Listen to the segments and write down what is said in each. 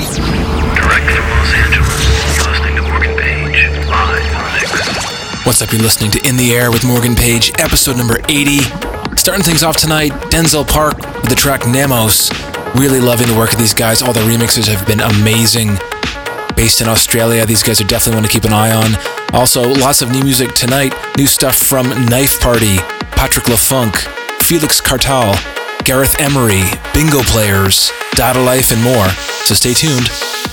Direct from Los Angeles, you're listening to Morgan Page, live on the. What's up? You're listening to In the Air with Morgan Page, episode number 80. Starting things off tonight, Denzal Park with the track Nammos. Really loving the work of these guys. All the remixes have been amazing. Based in Australia, these guys are definitely one to keep an eye on. Also, lots of new music tonight. New stuff from Knife Party, Patric La Funk, Felix Cartal, Gareth Emery, Bingo Players, Dada Life, and more. So stay tuned.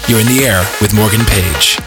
You're in the air with Morgan Page.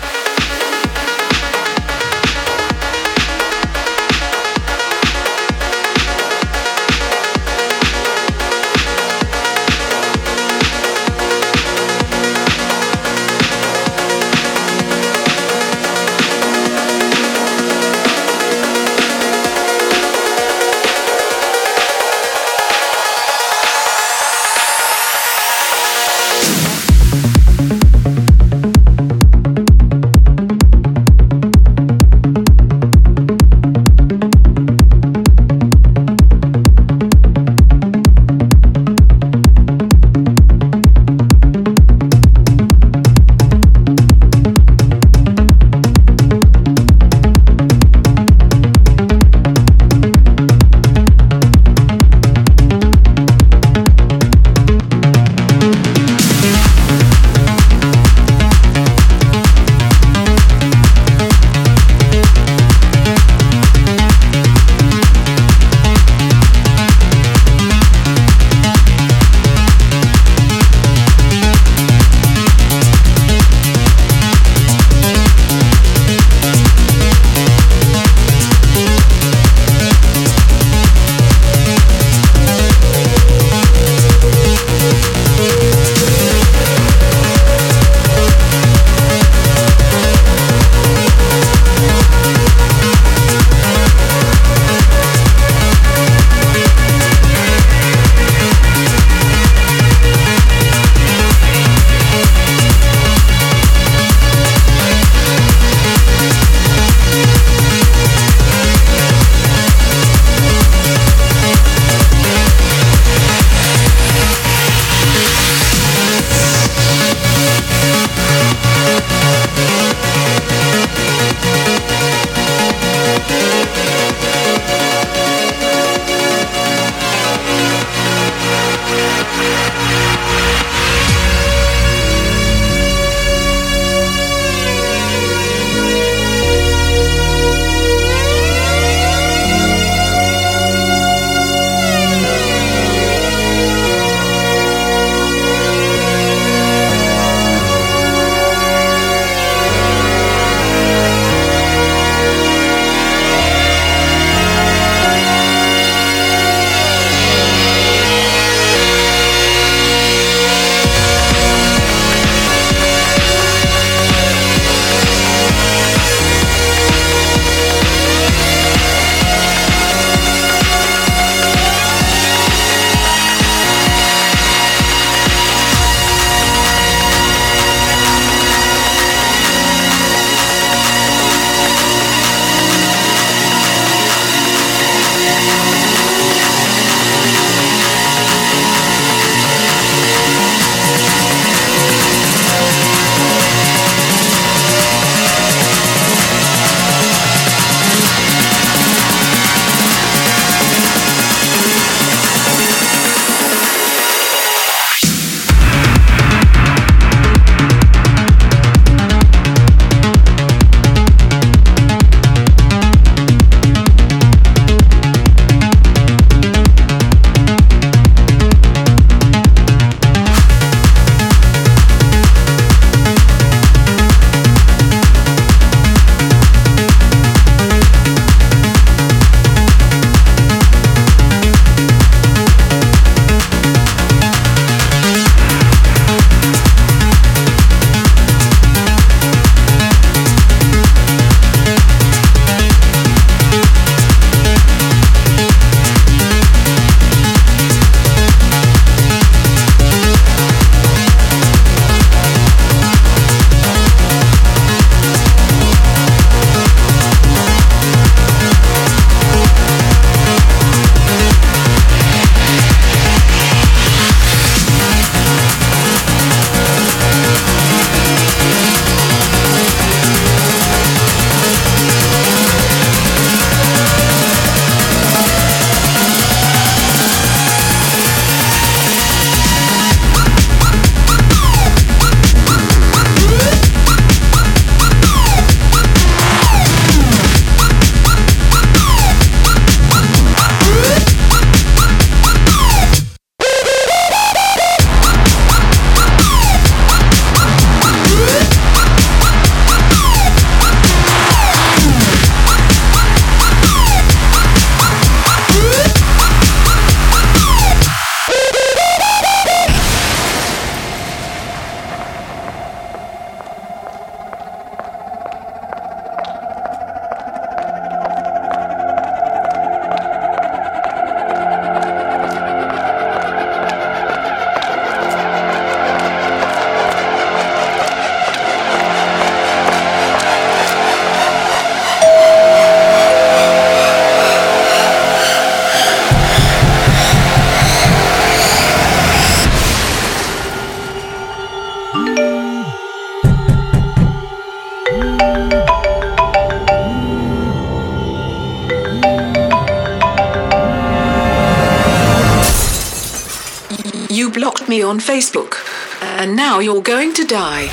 on Facebook. And now you're going to die.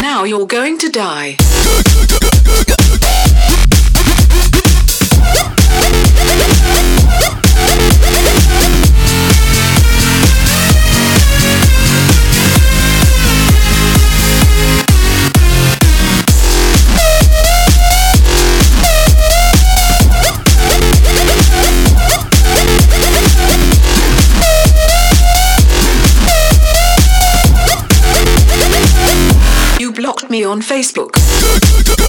Now you're going to die. me on Facebook.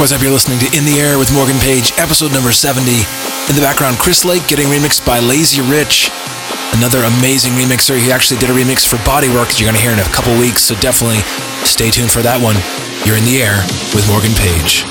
What's up? You're listening to In the Air with Morgan Page, episode number 70. In the background, Chris Lake getting remixed by Lazy Rich, another amazing remixer. He actually did a remix for Bodywork that you're going to hear in a couple weeks, so definitely stay tuned for that one. You're in the air with Morgan Page.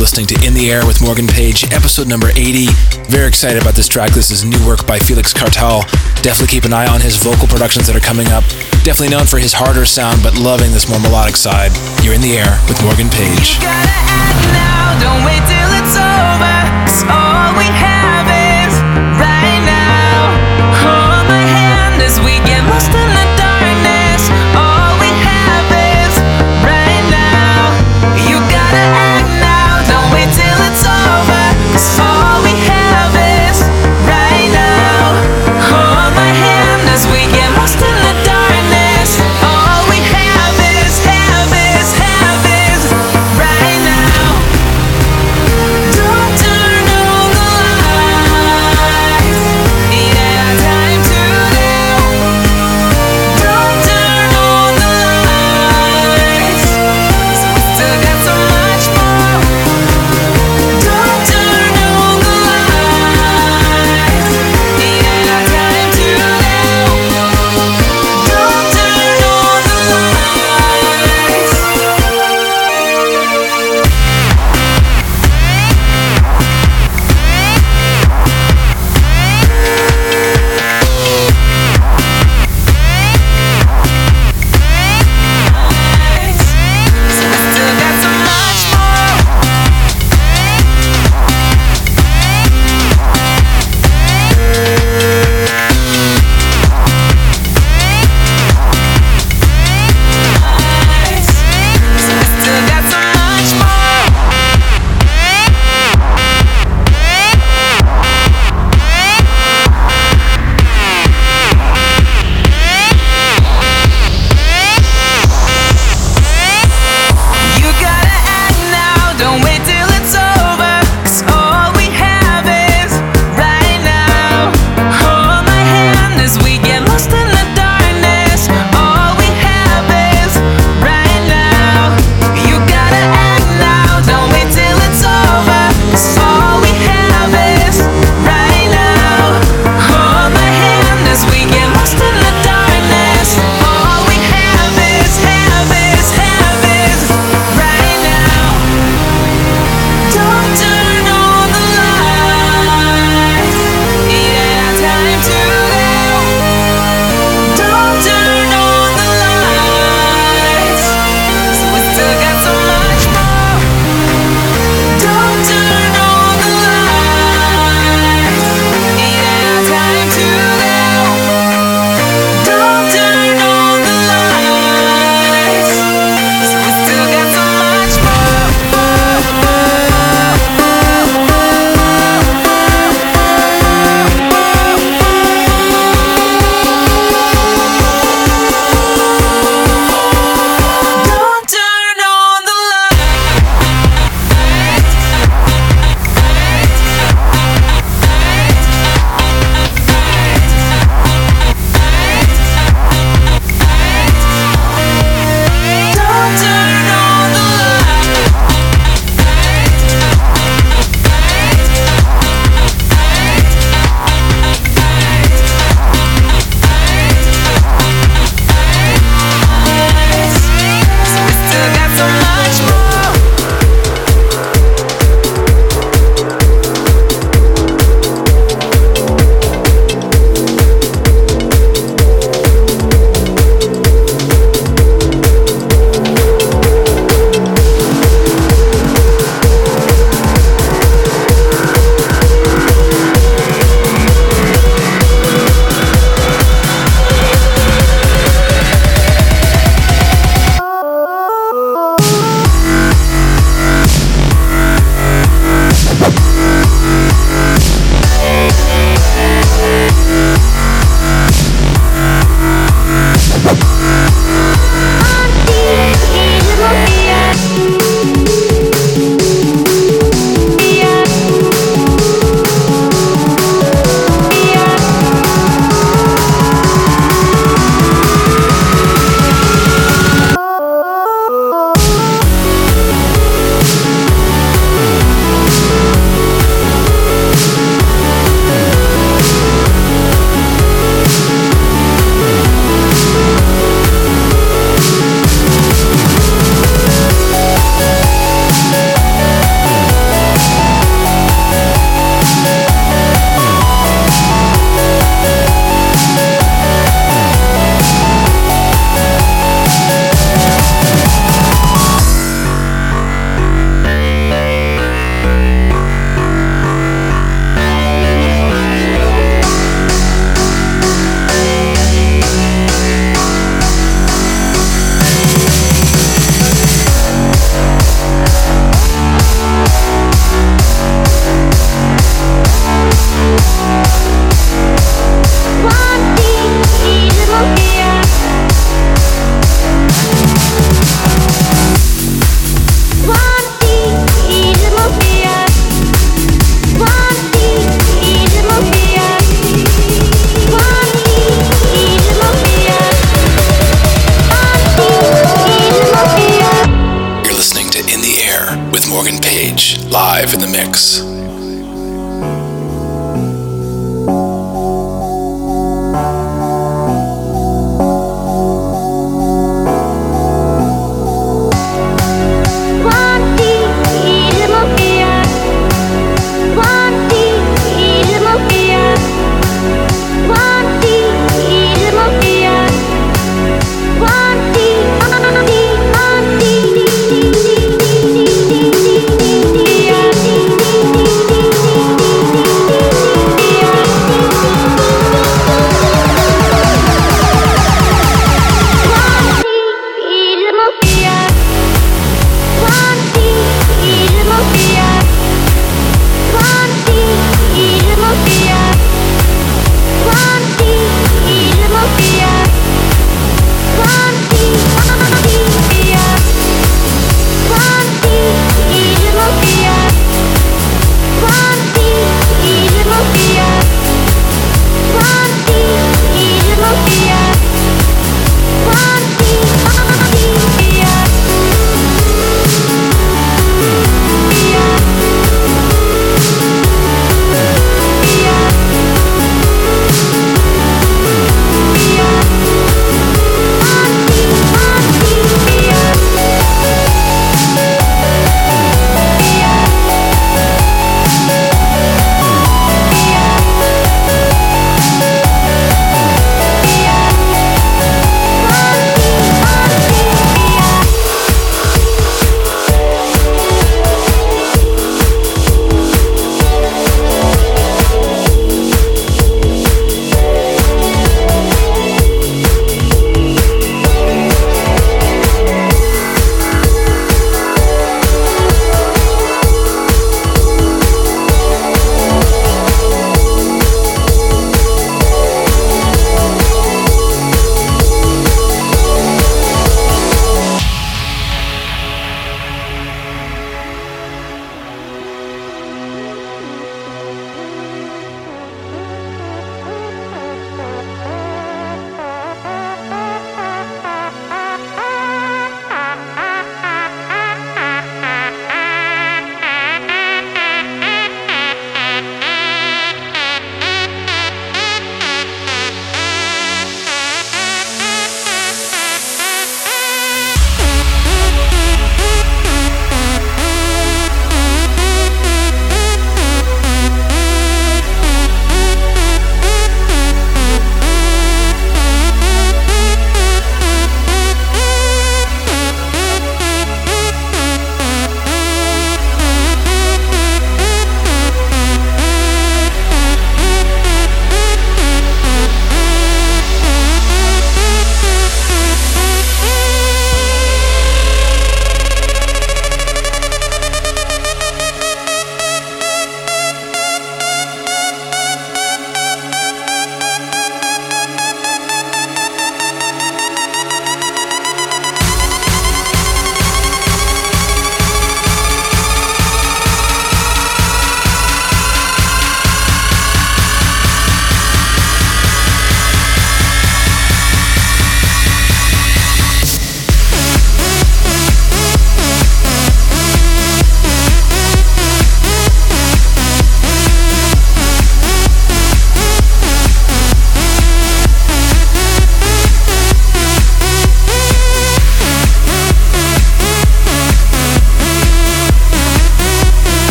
Listening to In the Air with Morgan Page, episode number 80. Very excited about this track. This is new work by Felix Cartal. Definitely keep an eye on his vocal productions that are coming up. Definitely known for his harder sound, but loving this more melodic side. You're in the air with Morgan Page.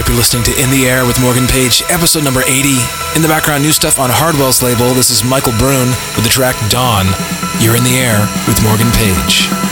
Up? You're listening to In the Air with Morgan Page, episode number 80. In the background, new stuff on Hardwell's label. This is Michael Brun with the track Dawn. You're in the air with Morgan Page.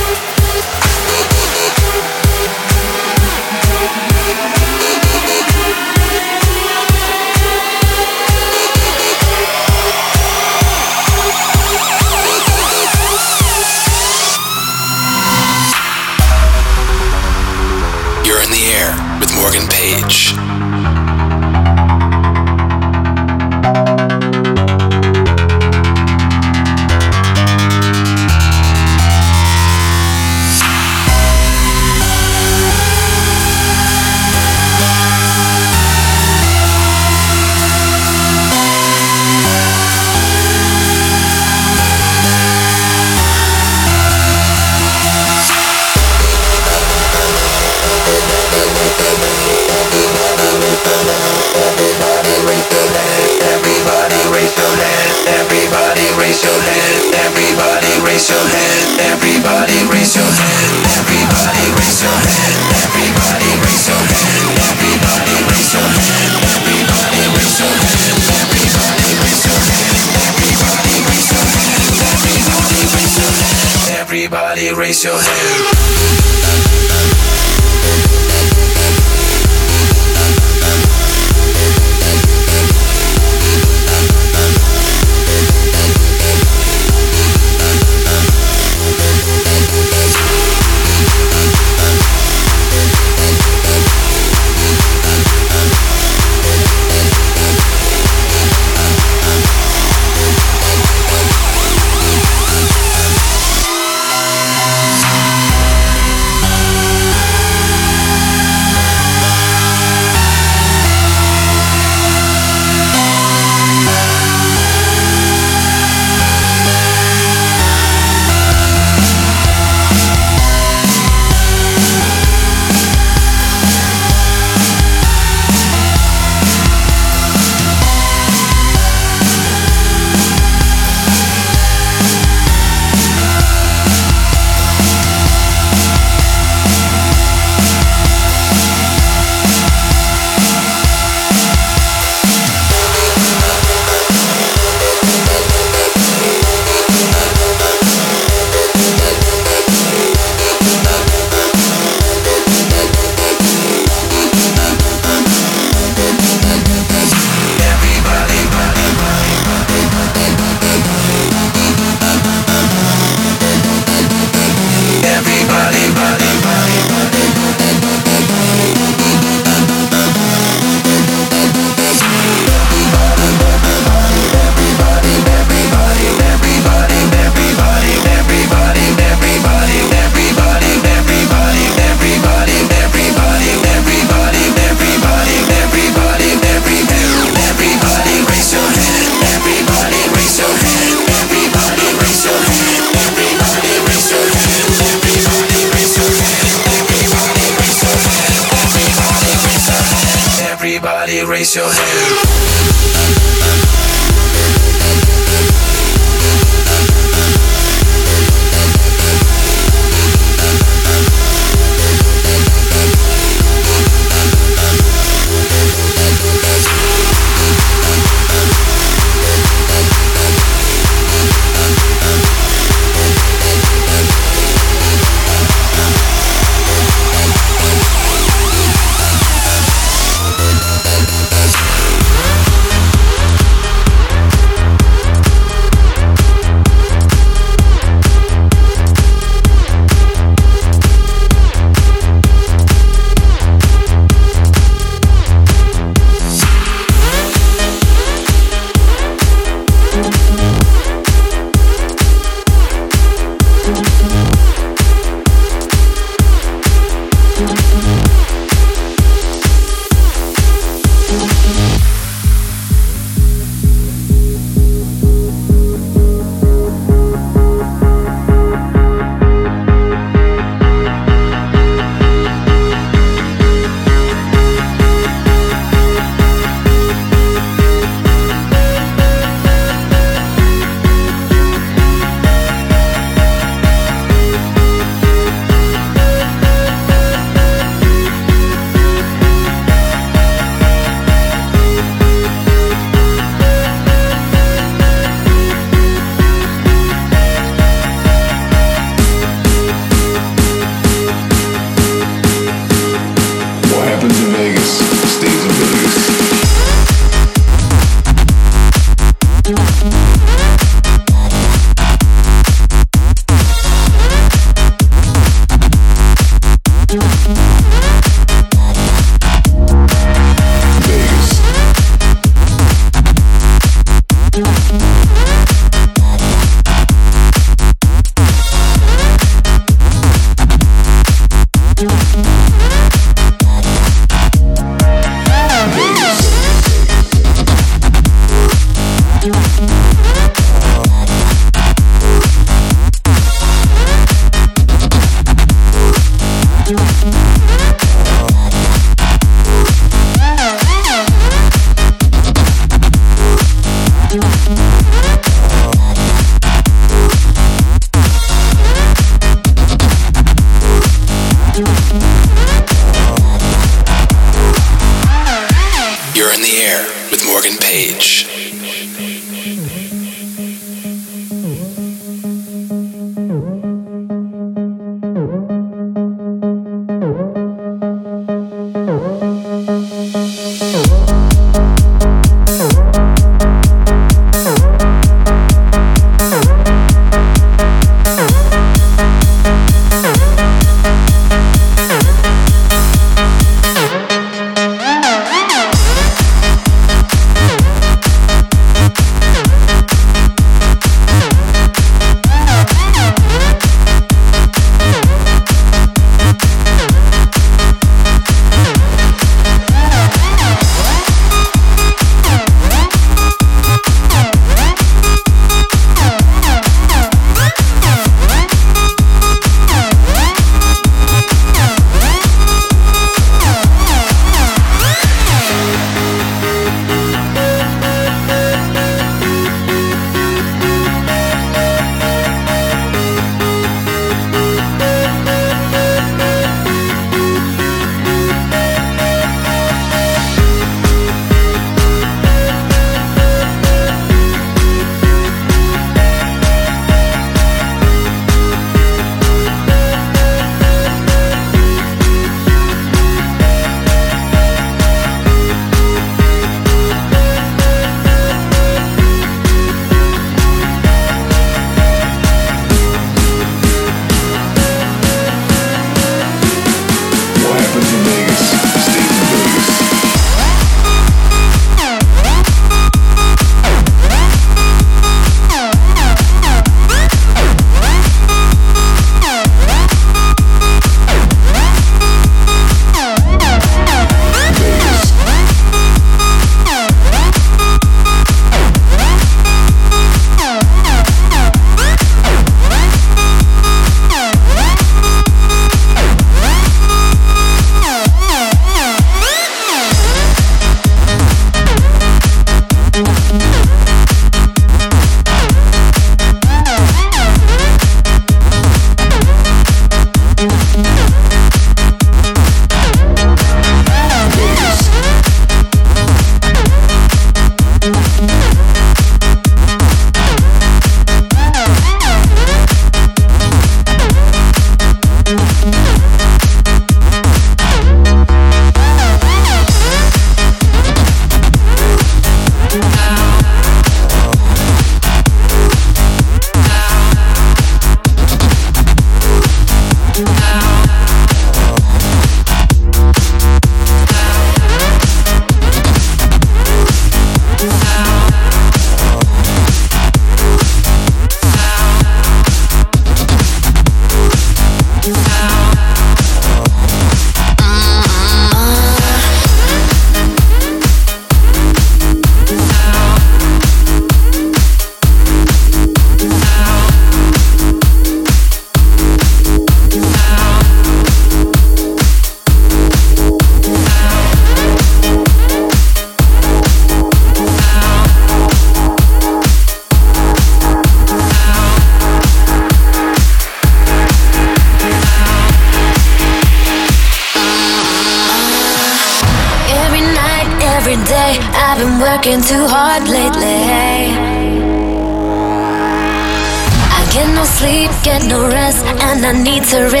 And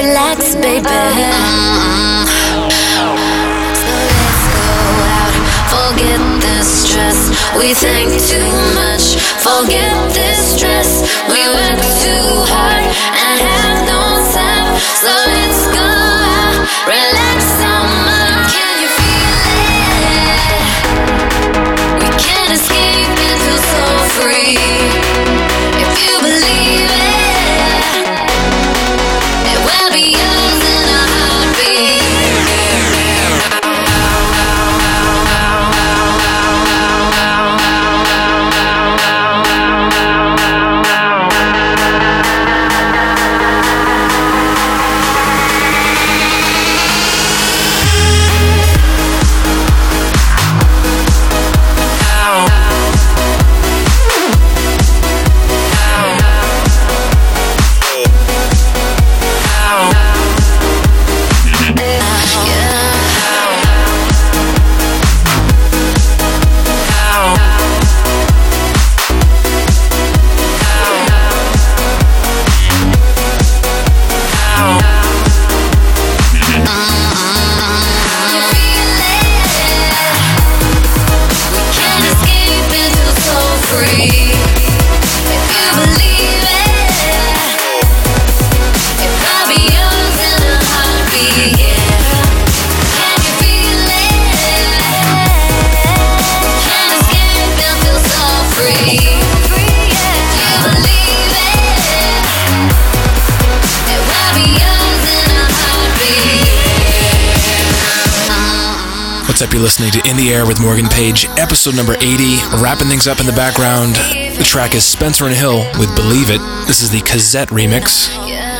listening to In the Air with Morgan Page, episode number 80. Wrapping things up in the background. The track is Spencer and Hill with Believe It. This is the Cazette remix,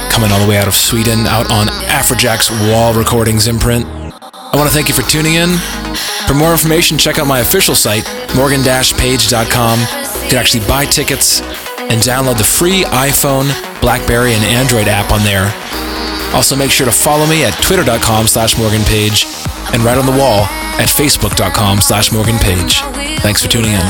coming all the way out of Sweden, out on Afrojack's Wall Recordings imprint. I want to thank you for tuning in. For more information, check out my official site, morgan-page.com. You can actually buy tickets and download the free iPhone, Blackberry, and Android app on there. Also, make sure to follow me at twitter.com slash morganpage and right on the wall at facebook.com slash morganpage. Thanks for tuning in.